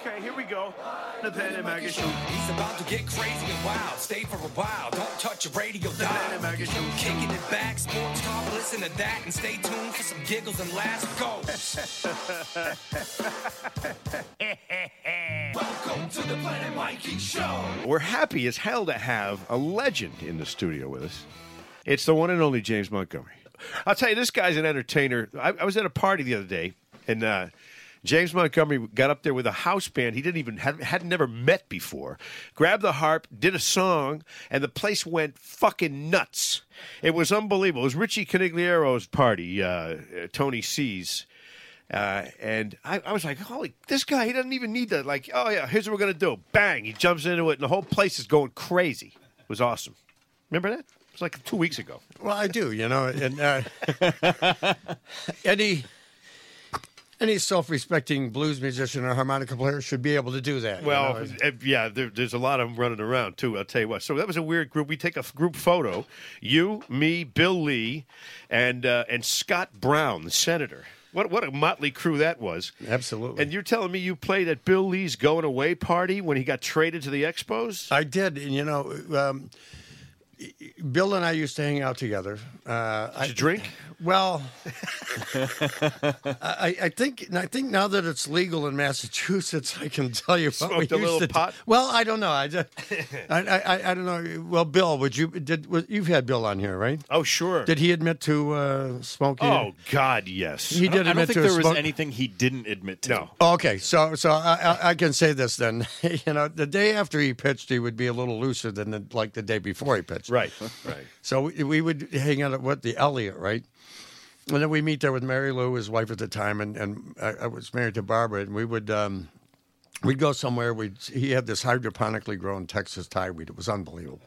Okay, here we go. The Planet Mikey Show. He's about to get crazy and wild. Stay for a while. Don't touch your radio dial. The Planet Mikey Show. Kicking it back, sports talk. Listen to that and stay tuned for some giggles and laughs. Go. Welcome to the Planet Mikey Show. We're happy as hell to have a legend in the studio with us. It's the one and only James Montgomery. I'll tell you, this guy's an entertainer. I, I was at a party the other day, and uh, James Montgomery got up there with a house band he didn't even had, had never met before. Grabbed the harp, did a song, and the place went fucking nuts. It was unbelievable. It was Richie Canigliero's party, uh, Tony C's. Uh, and I, I was like, holy, this guy, he doesn't even need to, like, oh, yeah, here's what we're going to do. Bang, he jumps into it, and the whole place is going crazy. It was awesome. Remember that? It was like two weeks ago. Well, I do, you know, and uh, any any self-respecting blues musician or harmonica player should be able to do that. you Well, know. uh, yeah, there, there's a lot of them running around too. I'll tell you what. So that was a weird group. We take a group photo. You, me, Bill Lee, and uh, and Scott Brown, the senator. What what a motley crew that was. absolutely. And you're telling me you played at Bill Lee's going away party when he got traded to the Expos? I did, and you know, um, Bill and I used to hang out together. Uh, Did I, you drink? Well, I, I think I think now that it's legal in Massachusetts, I can tell you what we Smoked a used little to do. pot? Well, I don't know. I, just, I, I I don't know. Well, Bill, would you did was, you've had Bill on here, right? Oh sure. Did he admit to uh, smoking? oh God, yes. he did I admit don't think there was smoke- anything he didn't admit to. No. Oh, Okay, so so I, I, I can say this then. you know, the day after he pitched, he would be a little looser than the, like the day before he pitched. Right. Right. So we, we would hang out at what the Elliott, right? And then we meet there with Mary Lou, his wife at the time, and, and I, I was married to Barbara, and we would um, we'd go somewhere. We he had this hydroponically grown Texas tie weed. It was unbelievable.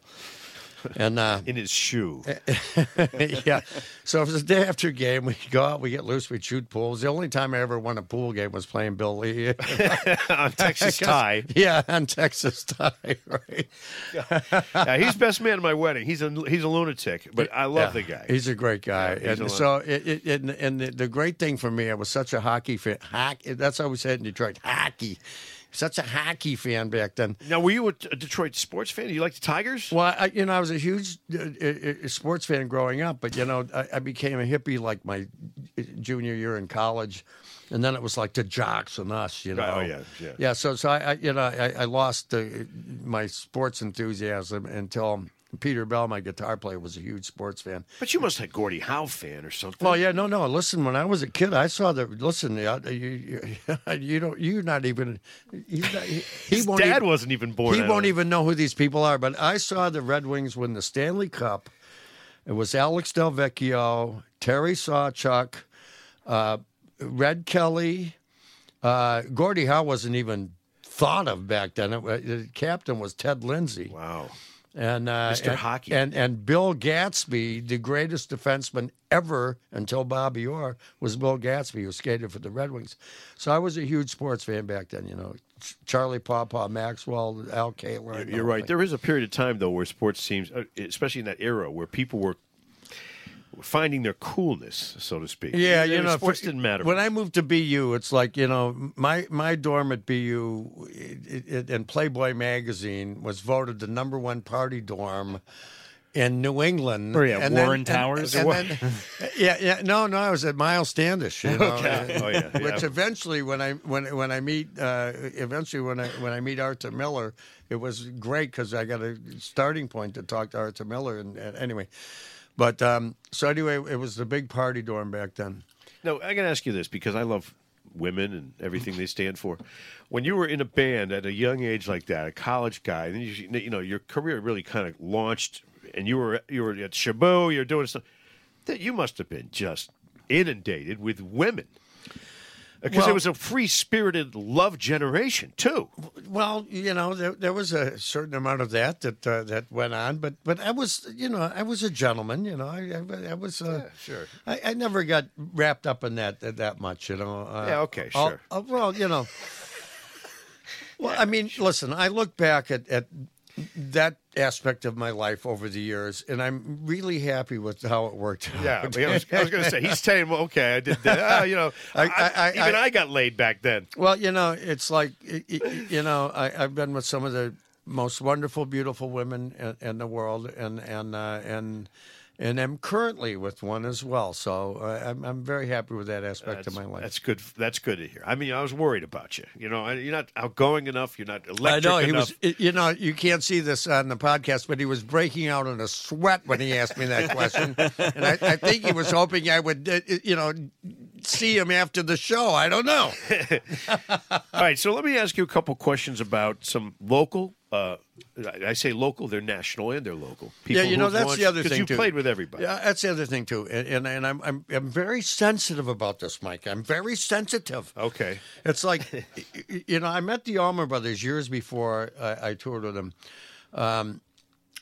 And uh, In his shoe. yeah, so it was the day after game. We go out, we get loose, we shoot pool. It the only time I ever won a pool game was playing Bill Lee. on Texas tie. yeah, on Texas tie, right? Yeah, he's best man at my wedding. He's a he's a lunatic, but I love Yeah, the guy. He's a great guy, Yeah, and so it, it, and, and the, the great thing for me, I was such a hockey fan. Hock, that's how we said in Detroit, hockey. Such a hockey fan back then. now, were you a, Detroit sports fan? Do you like the Tigers? Well, I, you know, I was a huge uh, uh, sports fan growing up, but you know, I, I became a hippie like my junior year in college, and then it was like the jocks and us, you know. Oh, yeah, yeah. yeah. So, so I, I you know, I, I lost uh, my sports enthusiasm until Peter Bell, my guitar player, was a huge sports fan. But you must have a Gordie Howe fan or something. Well, yeah, no, no. Listen, when I was a kid, I saw the. Listen, you, you, you don't. You're not even. He's not, he, His won't dad even, wasn't even born. He won't don't- even know who these people are. But I saw the Red Wings win the Stanley Cup. It was Alex Delvecchio, Terry Sawchuk, uh, Red Kelly. Uh, Gordie Howe wasn't even thought of back then. It, the captain was Ted Lindsay. Wow. And uh, Mr. and- Hockey. and and Bill Gadsby, the greatest defenseman ever until Bobby Orr, was Bill Gadsby, who skated for the Red Wings. So I was a huge sports fan back then. You know, Ch- Charlie Pawpaw, Maxwell, Al Kaline. You're right. There is a period of time though where sports teams, uh, especially in that era, where people were finding their coolness, so to speak. Yeah, And you know, sports for- didn't matter. When I moved to BU, it's like you know, my my dorm at BU it, it, and Playboy magazine was voted the number one party dorm in New England. Where are you at, And Warren Towers? and then- yeah, yeah, no, no, I was at Myles Standish. You know, Okay. Oh, yeah, Which eventually, when I when when I meet, uh, eventually when I when I meet Arthur Miller, it was great because I got a starting point to talk to Arthur Miller. And, and anyway, but um, so anyway, it was the big party dorm back then. No, I got to ask you this because I love women and everything they stand for. When you were in a band at a young age like that, a college guy, and you, you know your career really kind of launched, and you were you were at Chabot, you're doing stuff. That you must have been just inundated with women. Because Well- it was a free spirited love generation too. Well, you know, there, there was a certain amount of that that uh, that went on, but but I was, you know, I was a gentleman. You know, I I, I was. Uh, sure. I, I never got wrapped up in that that, that much. You know. Uh, Yeah, okay, sure. Well, you know. Well, I mean, listen. I look back at at that aspect of my life over the years, and I'm really happy with how it worked out. Yeah, I, mean, I was, was going to say he's saying, well, okay, I did that. Ah, you know, I- I, I- even I- got laid back then. Well, you know, it's like you know, I, I've been with some of the most wonderful, beautiful women in, in the world, and and uh, and and I'm currently with one as well. So uh, I'm I'm very happy with that aspect of my life. That's good. That's good to hear. I mean, I was worried about you. You know, you're not outgoing enough. You're not I electric know he enough. was. You know, you can't see this on the podcast, but he was breaking out in a sweat when he asked me that question, and I, I think he was hoping I would, uh, you know, see him after the show. I don't know. All right, so let me ask you a couple questions about some local. Uh, I say local; they're national and they're local. People yeah, you know that's launched- the other thing you too. played with everybody. Yeah, that's the other thing too, and and, and I'm, I'm I'm very sensitive about this, Mike. I'm very sensitive. Okay. It's like, you know, I met the Allman Brothers years before I, I toured with them. Um,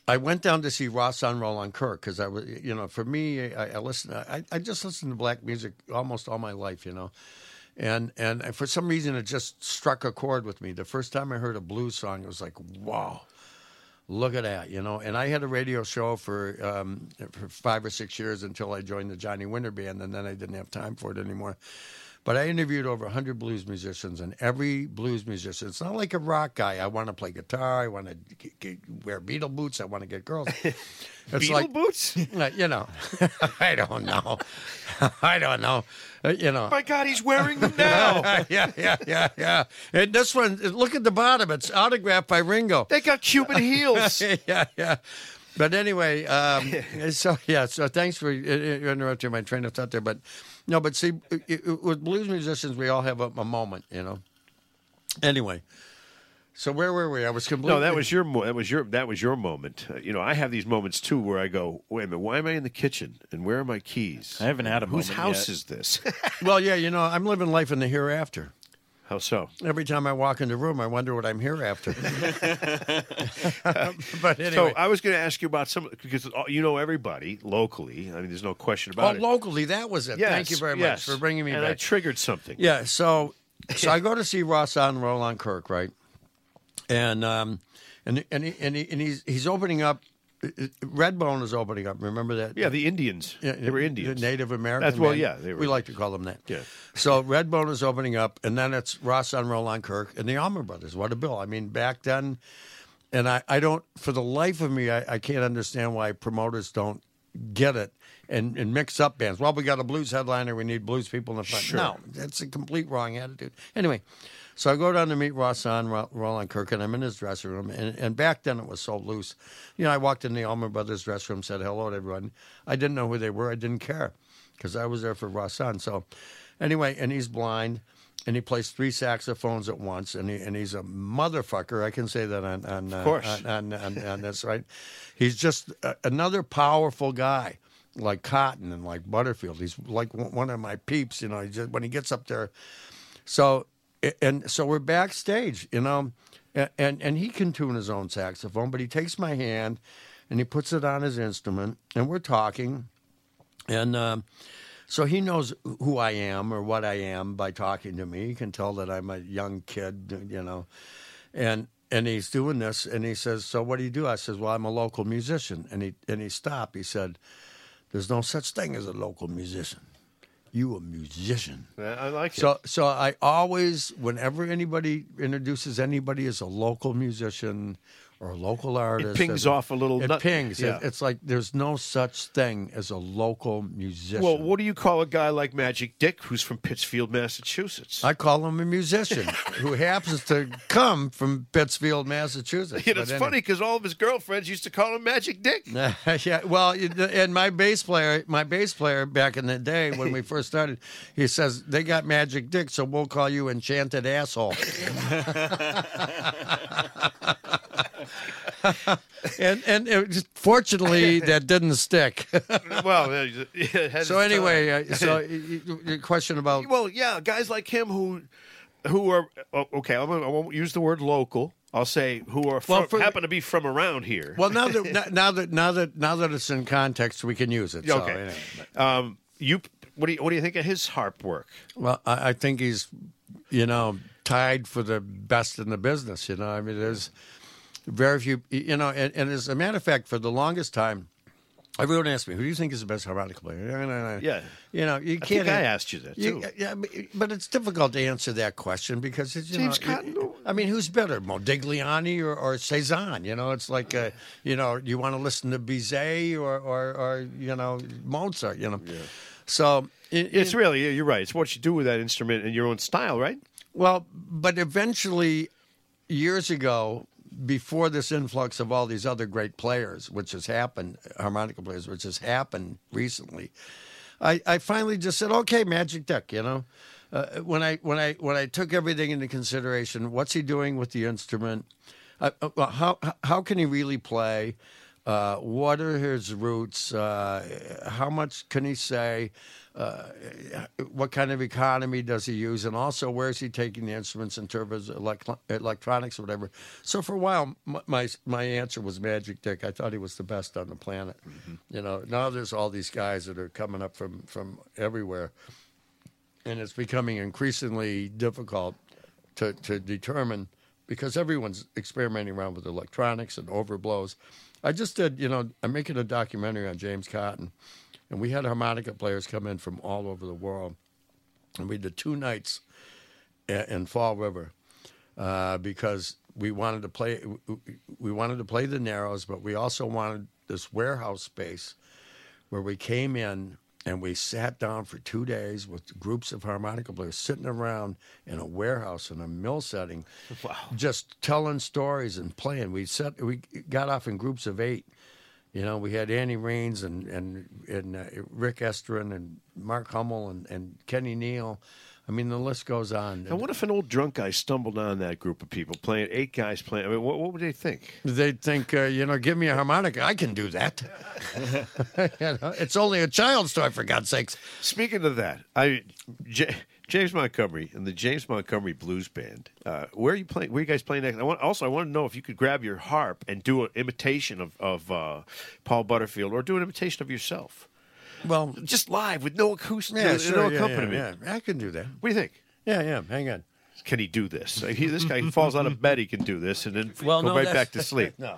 I went down to see Rahsaan Roland Kirk because I was, you know, for me, I, I listen, I, I just listened to black music almost all my life, you know, and and for some reason it just struck a chord with me. The first time I heard a blues song, it was like, wow. Look at that, you know. And I had a radio show for um, for five or six years until I joined the Johnny Winter Band, and then I didn't have time for it anymore. But I interviewed over 100 blues musicians, and every blues musician, it's not like a rock guy. I want to play guitar. I want to g- g- wear Beatle boots. I want to get girls. It's Beetle like, boots. you know, I don't know. I don't know. Uh, you know. My God, he's wearing them now. yeah, yeah, yeah, yeah. And this one, look at the bottom. It's autographed by Ringo. they got Cuban heels. yeah, yeah. But anyway, um, so yeah, so thanks for uh, uh, interrupting my train of thought there. But no, but see, it- it- with blues musicians, we all have a, a moment, you know. Anyway, so where were we? I was completely. No, that was your mo- that was your that was your moment. Uh, you know, I have these moments too where I go, wait a minute, why am I in the kitchen and where are my keys? I haven't had a Whose moment house yet. is this? Well, yeah, you know, I'm living life in the hereafter. How so? Every time I walk in the room, I wonder what I'm here after. but anyway, So I was going to ask you about some because uh, you know everybody locally. I mean, there's no question oh, about it. locally, that was it. Thank you very yes. much for bringing me and back. I triggered something. Yeah, so so I go to see Rahsaan Roland Kirk, right? And um and and he, and, he, and he's he's opening up Redbone is opening up. Remember that? Yeah, the Indians. Yeah, they were Indians. The Native American. That's- well, yeah, they were- we like to call them that. Yeah. So Redbone is opening up, and then it's Rahsaan Roland Kirk and the Allman Brothers. What a bill! I mean, back then, and I, I don't, for the life of me, I, I can't understand why promoters don't get it and, and mix up bands. Well, we got a blues headliner, we need blues people in the front. Sure. No, that's a complete wrong attitude. Anyway, so I go down to meet Rahsaan Roland Kirk, and I'm in his dressing room. And, and back then it was so loose. You know, I walked in the Allman Brothers dressing room, said hello to everyone. I didn't know who they were. I didn't care because I was there for Rahsaan. So anyway, and he's blind. And he plays three saxophones at once, and he and he's a motherfucker. I can say that on on uh, on, on, on, on this, right? He's just a, another powerful guy, like Cotton and like Butterfield. He's like one one of my peeps, you know. He just, when he gets up there, so and so we're backstage, you know, and, and and he can tune his own saxophone, but he takes my hand and he puts it on his instrument, and we're talking, and. Um, so he knows who I am or what I am by talking to me. He can tell that I'm a young kid, you know, and and he's doing this, and he says, "So what do you do?" I says, "Well, I'm a local musician." And he and he stopped. He said, "There's no such thing as a local musician. You a musician." I like it. So so I always, whenever anybody introduces anybody as a local musician or a local artist, It pings off a little It nut- pings. It- yeah. it's like there's no such thing as a local musician. well, what do you call a guy like Magic Dick who's from Pittsfield, Massachusetts? I call him a musician who happens to come from Pittsfield, Massachusetts. Know, it's anyway. funny because all of his girlfriends used to call him Magic Dick. yeah, well, and my bass player, my bass player back in the day when we first started, he says they got magic dick, so we'll call you enchanted asshole. and and it just, fortunately that didn't stick. well, it so anyway, uh, so your question about well, yeah, guys like him who, who are oh, okay. I'm gonna, I won't use the word local. I'll say who are from, Well, for- happen to be from around here. well now that now that now that now that it's in context, we can use it. So, okay. anyway. Um, you what do you what do you think of his harp work? Well, I, I think he's, you know, tied for the best in the business. You know, I mean, there's Very few, you know, and, and as a matter of fact, for the longest time, everyone asked me, "Who do you think is the best harmonica player?" Yeah. you know, you I can't. think I asked you that, too. yeah, but- but it's difficult to answer that question because it's you James know, Cotton? I mean, who's better, Modigliani or, or Cezanne? You know, it's like, uh, you know, you want to listen to Bizet or, or, or you know, Mozart. You know, so it, It's it- really you're right. It's what you do with that instrument in your own style, right? well, but eventually, years ago, before this influx of all these other great players, which has happened, harmonica players, which has happened recently, I, I finally just said, okay, Magic Dick, you know. Uh, when I when I when I took everything into consideration, what's he doing with the instrument? Uh, uh, how how can he really play? Uh, what are his roots? Uh, how much can he say? Uh, what kind of economy does he use? And also, where is he taking the instruments in terms of elect- electronics or whatever? So for a while, my, my my answer was Magic Dick. I thought he was the best on the planet. You know, now there's all these guys that are coming up from from everywhere, and it's becoming increasingly difficult to to determine because everyone's experimenting around with electronics and overblows. I just did, you know, I'm making a documentary on James Cotton, and we had harmonica players come in from all over the world, and we did two nights in Fall River uh, because we wanted to play. We wanted to play the Narrows, but we also wanted this warehouse space where we came in and we sat down for two days with groups of harmonica players sitting around in a warehouse in a mill setting, just telling stories and playing. We set we got off in groups of eight. You know, we had Annie Raines and and and uh, Rick Estrin and Mark Hummel and, and Kenny Neal. I mean, the list goes on. And what if an old drunk guy stumbled on that group of people playing eight guys playing? I mean, what, what would they think? They'd think, uh, you know, give me a harmonica. I can do that. you know, it's only a child's toy, for God's sakes. Speaking of that, I J, James Montgomery and the James Montgomery Blues Band. Uh, where are you playing? Where are you guys playing next? I want, also, I want to know if you could grab your harp and do an imitation of of uh, Paul Butterfield, or do an imitation of yourself, Well, just live with no acoustic, yeah, no sure, yeah, accompaniment. yeah, yeah. I can do that. What do you think? Yeah, yeah. Hang on. Can he do this? Like, he, this guy falls out of bed, he can do this, and then Well, go no, right that's- back to sleep. No.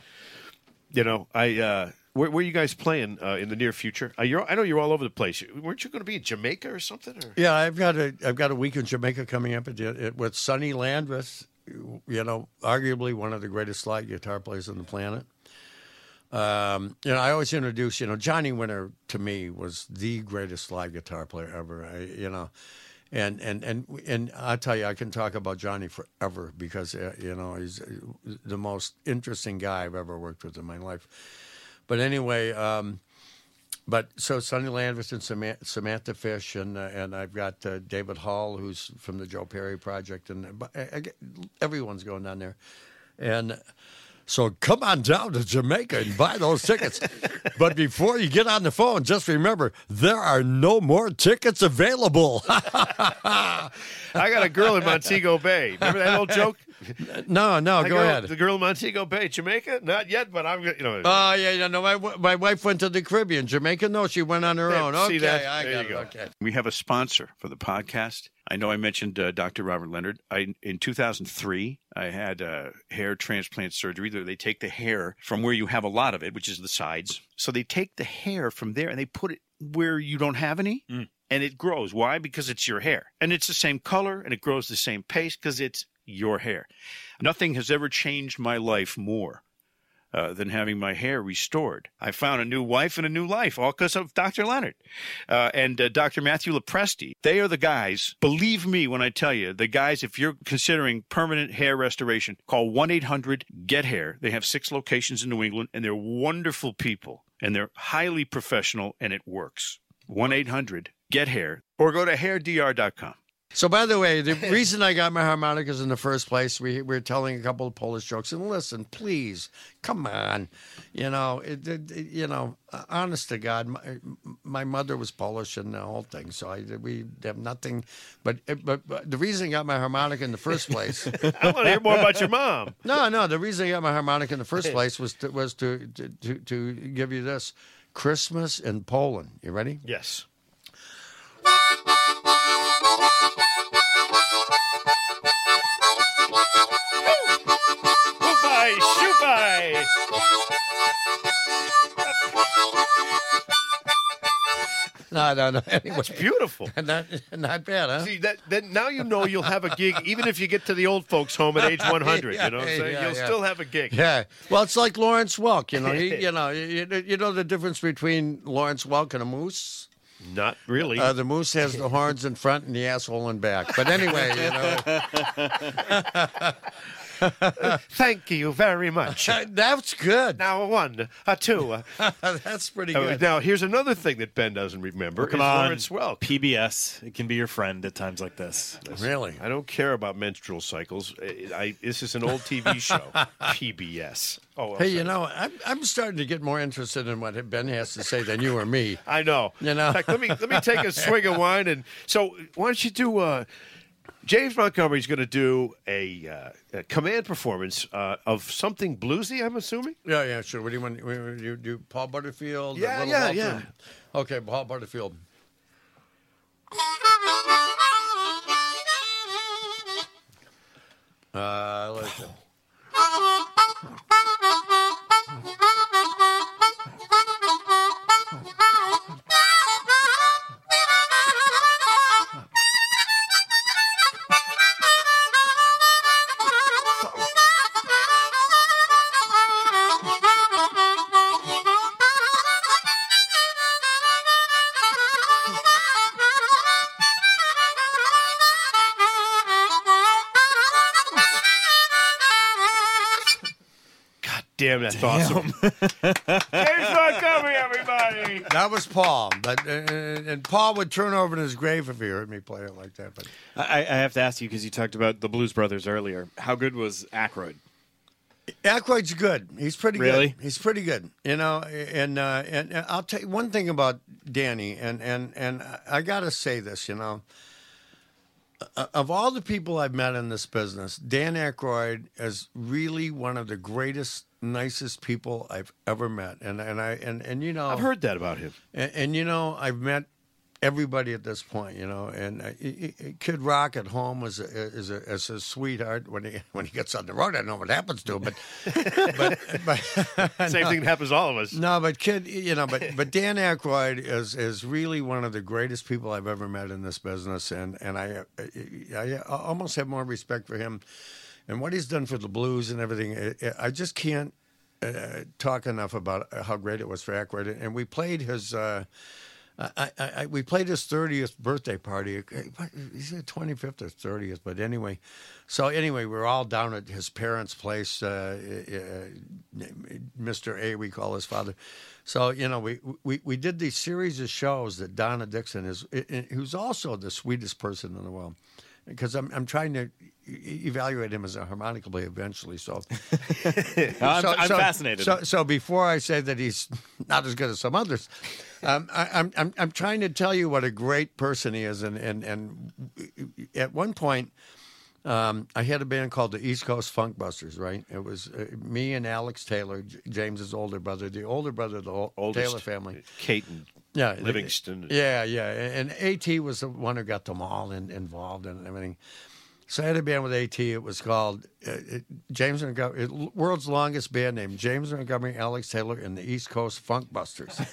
You know, I uh, where, where are you guys playing uh, in the near future? Uh, you're, I know you're all over the place. Weren't you going to be in Jamaica or something? Or? Yeah, I've got a I've got a week in Jamaica coming up at the, with Sonny Landreth. You know, arguably one of the greatest slide guitar players on the planet. Um, you know, I always introduce. You know, Johnny Winter to me was the greatest slide guitar player ever. I, you know, and and and and I tell you, I can talk about Johnny forever because uh, you know he's uh, the most interesting guy I've ever worked with in my life. But anyway. Um, but so Sonny Landreth and Samantha, Samantha Fish, and uh, and I've got uh, David Hall, who's from the Joe Perry Project, and I get, everyone's going down there, and so come on down to Jamaica and buy those tickets. but before you get on the phone, just remember there are no more tickets available. I got a girl in Montego Bay. Remember that old joke? No, no, The go girl- ahead. The girl in Montego Bay, Jamaica? Not yet, but I'm you know. Oh yeah, yeah. No, my my wife went to the Caribbean, Jamaica. No, she went on her Yeah, own. see Okay, that? I There got you it. go. Okay. We have a sponsor for the podcast. I know I mentioned uh, Dr. Robert Leonard. I in 2003, I had uh, hair transplant surgery. They they take the hair from where you have a lot of it, which is the sides. So they take the hair from there and they put it where you don't have any, and it grows. Why? Because it's your hair, and it's the same color, and it grows the same pace because it's your hair. Nothing has ever changed my life more uh, than having my hair restored. I found a new wife and a new life, all because of Dr. Leonard uh, and uh, Dr. Matthew LoPresti. They are the guys. Believe me when I tell you, the guys. If you're considering permanent hair restoration, call one eight hundred Get Hair. They have six locations in New England, and they're wonderful people, and they're highly professional, and it works. One eight hundred Get Hair, or go to hairdr.com. So, by the way, the reason I got my harmonicas in the first place, we, we were telling a couple of Polish jokes. And listen, please, come on, you know, it, it, it- you know, uh, honest to God, my, my mother was Polish and the whole thing, so I we have nothing. But, but but the reason I got my harmonica in the first place, I want to hear more about your mom. no, no, the reason I got my harmonica in the first place was to, was to, to to to give you this Christmas in Poland. You ready? Yes. No, no, no. Anyway. It's beautiful. not, not bad, huh? See that, that now you know you'll have a gig even if you get to the old folks home at age 100. yeah, you know what I'm saying? Yeah, you'll yeah. still have a gig. Yeah. Well, it's like Lawrence Welk. You know, you know, you, you, know the difference between Lawrence Welk and a moose. Not really. Uh, the moose has the horns in front and the asshole in back. But anyway, you know. Thank you very much. that's good. now a one, a two. Uh, That's pretty uh, good. now here's another thing that Ben doesn't remember. Come on, Lawrence Welk. PBS. It can be your friend at times like this. Really? I don't care about menstrual cycles. I, I, this is an old TV show. PBS. Oh, well, Hey, you know, I'm, I'm starting to get more interested in what Ben has to say than you or me. I know. You know? In fact, let me let me take a swig of wine and so why don't you do? Uh, James Montgomery's going to do a, uh, a command performance uh, of something bluesy. I'm assuming. Yeah, yeah, sure. What do you want? You do Paul Butterfield? Yeah, Little yeah, Walter? yeah. Okay, Paul Butterfield. Uh, let's see. God damn, that's awesome. James Montgomery, everybody. That was Paul, but uh, and Paul would turn over in his grave if he heard me play it like that. But I, I have to ask you because you talked about the Blues Brothers earlier. How good was Aykroyd? Aykroyd's good. He's pretty Really? good. He's pretty good. You know, and uh, and I'll tell you one thing about Danny, and and and I gotta say this. You know, Uh, Uh, of all the people I've met in this business, Dan Aykroyd is really one of the greatest, nicest people I've ever met. And and I and and you know, I've heard that about him. and, and you know, I've met everybody at this point, you know, and uh, Kid Rock at home is a, is a, is a sweetheart when he when he gets on the road. I don't know what happens to him, but but, but Same thing that happens to all of us. no, but Kid, you know, but but Dan Aykroyd is is really one of the greatest people I've ever met in this business, and and I I, I almost have more respect for him and what he's done for the blues and everything. I- I just can't uh, talk enough about how great it was for Aykroyd, and we played his. Uh, I, I, I, we played his 30th birthday party. He said 25th or 30th, but anyway. So anyway, we are all down at his parents' place. Uh, uh, Mr. A, we call his father. So you know, we, we we did these series of shows that Donna Dixon is, who's also the sweetest person in the world. Because I'm I'm trying to evaluate him as a harmonica player eventually. So I'm, I'm so- fascinated. So, so before I say that he's not as good as some others, um, I, I'm, I'm I'm trying to tell you what a great person he is, and and and at one point. Um, I had a band called the East Coast Funk Busters, right? It was uh, me and Alex Taylor, J- James's older brother, the older brother of the Oldest. Taylor family. Kate and Yeah, Livingston. Yeah, yeah, and At was the one who got them all in, involved and everything. So I had a band with At. It was called uh, it, James Montgomery, it- world's longest band name, James Montgomery, Alex Taylor, and the East Coast Funk Busters.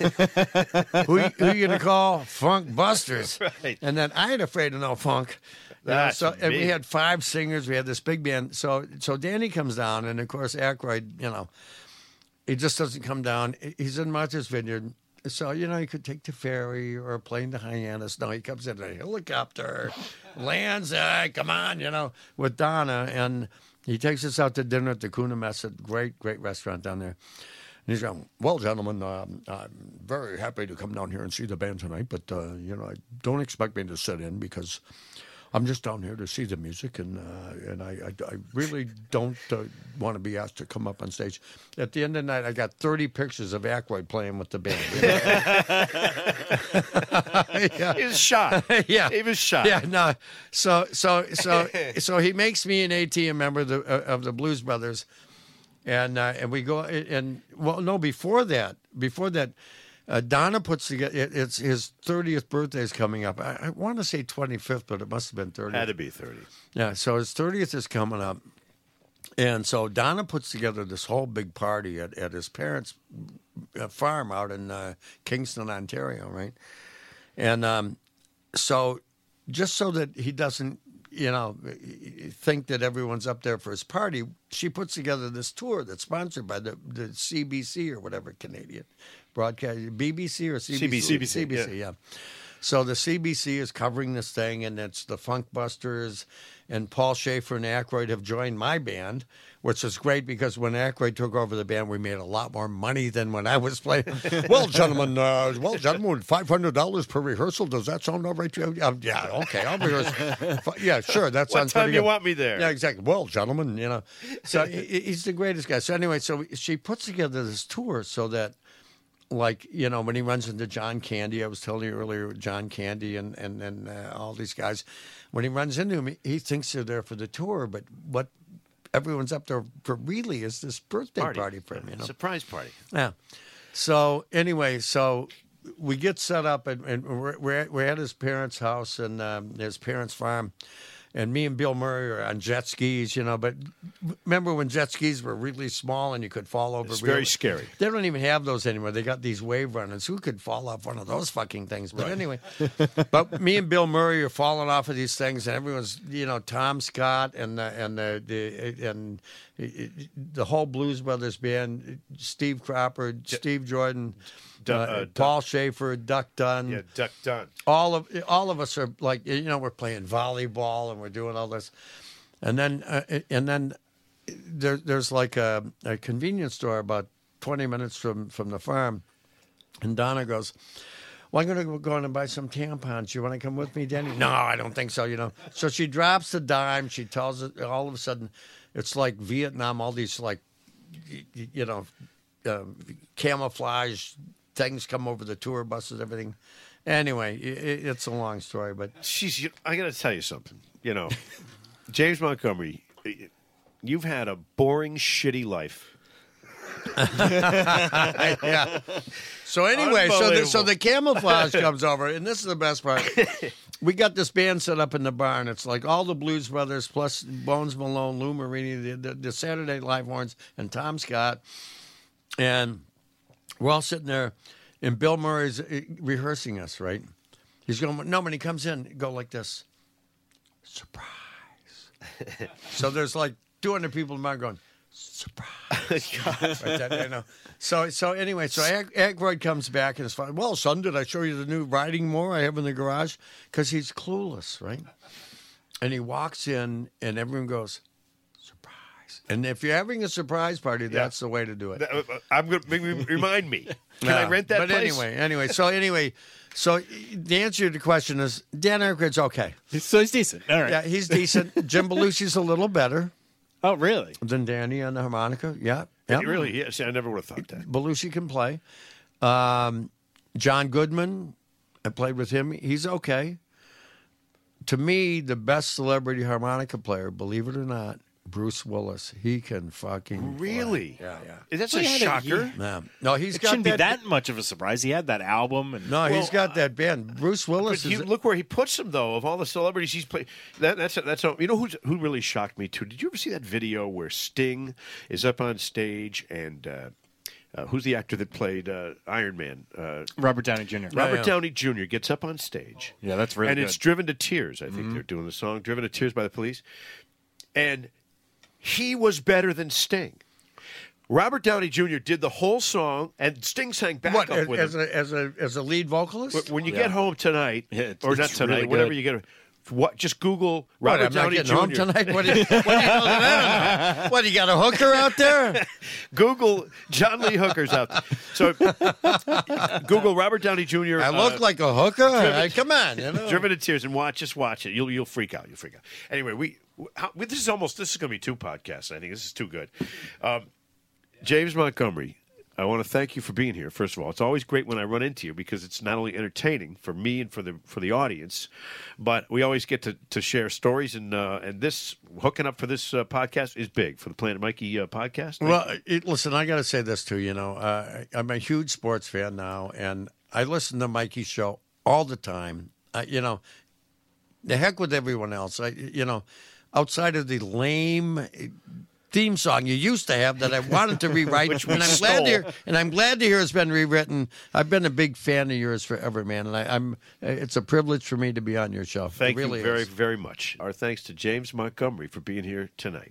who, who you gonna call Funk Busters? Right. And then I ain't afraid of no funk. That's so and we had five singers. We had this big band. So so Danny comes down, and of course Aykroyd, you know, he just doesn't come down. He's in Martha's Vineyard. So, you know, he could take the ferry or a plane to Hyannis. No, he comes in a helicopter, lands, uh, come on, you know, with Donna. And he takes us out to dinner at the Kuna Mesa, great, great restaurant down there. And he's going, well, gentlemen, um, I'm very happy to come down here and see the band tonight, but, uh, you know, I don't expect me to sit in because I'm just down here to see the music, and uh, and I, I, I really don't uh, want to be asked to come up on stage. At the end of the night, I got 30 pictures of Aykroyd playing with the band. yeah. He was shot. yeah, He was shot. Yeah, no. So so so so he makes me an AT a member of the uh, of the Blues Brothers, and uh, and we go and well no before that before that. Uh, Donna puts together. It, it's his thirtieth birthday is coming up. I, I want to say twenty fifth, but it must have been thirtieth. Had to be 30. Yeah, so his 30th is coming up. And so Donna puts together this whole big party at, at his parents' uh, farm out in uh, Kingston, Ontario, right? and um, so just so that he doesn't, you know, think that everyone's up there for his party, she puts together this tour that's sponsored by the, the CBC or whatever Canadian broadcast, BBC or CBC, CBC, CBC, yeah. So the CBC is covering this thing, and it's the Funk Busters, and Paul Shaffer and Aykroyd have joined my band, which is great because when Aykroyd took over the band, we made a lot more money than when I was playing. well, gentlemen, uh, well, gentlemen, five hundred dollars per rehearsal. Does that sound all right to you? Uh, yeah, okay, I'll rehearse. yeah, sure, that sounds. What time you good. want me there? Yeah, exactly. Well, gentlemen, you know, so he's the greatest guy. So anyway, so she puts together this tour so that like you know when he runs into John Candy, I was telling you earlier, John Candy and and and uh, all these guys, when he runs into him, he, he thinks they're there for the tour, but what everyone's up there for really is this birthday party, for him. You know, Surprise party. yeah. So anyway, so we get set up and, and we're, we're, at, we're at his parents' house and um, his parents' farm. And me and Bill Murray are on jet skis, you know. But remember when jet skis were really small and you could fall over? It's real- very scary. They don't even have those anymore. They got these wave runners. Who could fall off one of those fucking things? But anyway, but me and Bill Murray are falling off of these things, and everyone's, you know, Tom Scott and the, and the, the and the whole Blues Brothers band, Steve Cropper, Steve Jordan, Du- uh, uh, Paul Shaffer, Duck Dunn Yeah, Duck Dunn. all of all of us are like you know we're playing volleyball and we're doing all this, and then uh, and then there, there's like a, a convenience store about twenty minutes from from the farm, and Donna goes. Well, I'm going to go in and buy some tampons. You want to come with me, Danny? No, I don't think so. You know. So she drops the dime. She tells it. All of a sudden, it's like Vietnam. All these like, you know, um, camouflage things come over the tour buses, everything. Anyway, i i- it's a long story, but She's. I got to tell you something. You know, James Montgomery, you've had a boring, shitty life. yeah. So anyway, so the, so the camouflage comes over, and this is the best part. We got this band set up in the barn. It's like all the Blues Brothers plus Bones Malone, Lou Marini, the, the, the Saturday Night Live Horns, and Tom Scott, and we're all sitting there, and Bill Murray's uh, rehearsing us. Right? He's going. No, when he comes in, go like this. Surprise. so there's like 200 people in the barn going. Surprise! Right you know. So, so anyway, so Ag- Aykroyd comes back and it's fine. Well, son, did I show you the new riding mower I have in the garage? Because he's clueless, right? And he walks in, and everyone goes, "Surprise!" And if you're having a surprise party, that's the way to do it. Uh, I'm going to remind me. Can I rent that But place? anyway, anyway, so anyway, so the answer to the question is Dan Aykroyd's okay. So he's decent. All right. Yeah, he's decent. Jim Belushi's a little better Oh, really? than Danny on the harmonica. Yeah, yeah. Really? Yes. I never would have thought that. Belushi can play. Um, John Goodman, I played with him. He's okay. To me, the best celebrity harmonica player, believe it or not, Bruce Willis. He can fucking play. Really? Yeah, yeah. That's Well, a he had a- shocker. he- No, no, he's It got shouldn't that, be that much of a surprise. He had that album, and No, he's got that band. Bruce But Willis he, is. look where he puts him, though. Of all the celebrities he's played, that, that's that's you know who's, who really shocked me too. Did you ever see that video where Sting is up on stage and uh, uh, who's the actor that played uh, Iron Man? Uh, Robert Downey Jr. Robert yeah. Downey Jr. gets up on stage. Yeah, that's really and good. it's "Driven to Tears." I think Mm-hmm. they're doing the song "Driven to Tears" by the Police, and he was better than Sting. Robert Downey Jr. did the whole song, and Sting sang back what up as, with as him. a as a as a lead vocalist? When you get home tonight, Yeah, it's- or not tonight, really whatever you get, what just Google What, Robert I'm Downey Jr. home tonight. What do you, what do you know that I don't know? What, you got a hooker out there? Google John Lee Hooker's out. there. So Google Robert Downey Jr. I look uh, like a hooker. Hey, come on, you know. Driven to tears and watch. Just watch it. You'll you'll freak out. You'll freak out. Anyway, we, how, we this is almost this is going to be two podcasts. I think this is too good. Um, James Montgomery, I want to thank you for being here. First of all, it's always great when I run into you because it's not only entertaining for me and for the for the audience, but we always get to, to share stories and uh, and this hooking up for this uh, podcast is big for the Planet Mikey uh, podcast. Thank Well, it, listen, I got to say this too. You know, uh, I'm a huge sports fan now, and I listen to Mikey's show all the time. Uh, you know, the heck with everyone else. I, you know, outside of the lame, theme song you used to have that I wanted to rewrite, and I'm glad to hear, and I'm glad to hear it's been rewritten. I've been a big fan of yours forever, man, and I, I'm. It's a privilege for me to be on your show. Thank it really you very, is. very much. Our thanks to James Montgomery for being here tonight.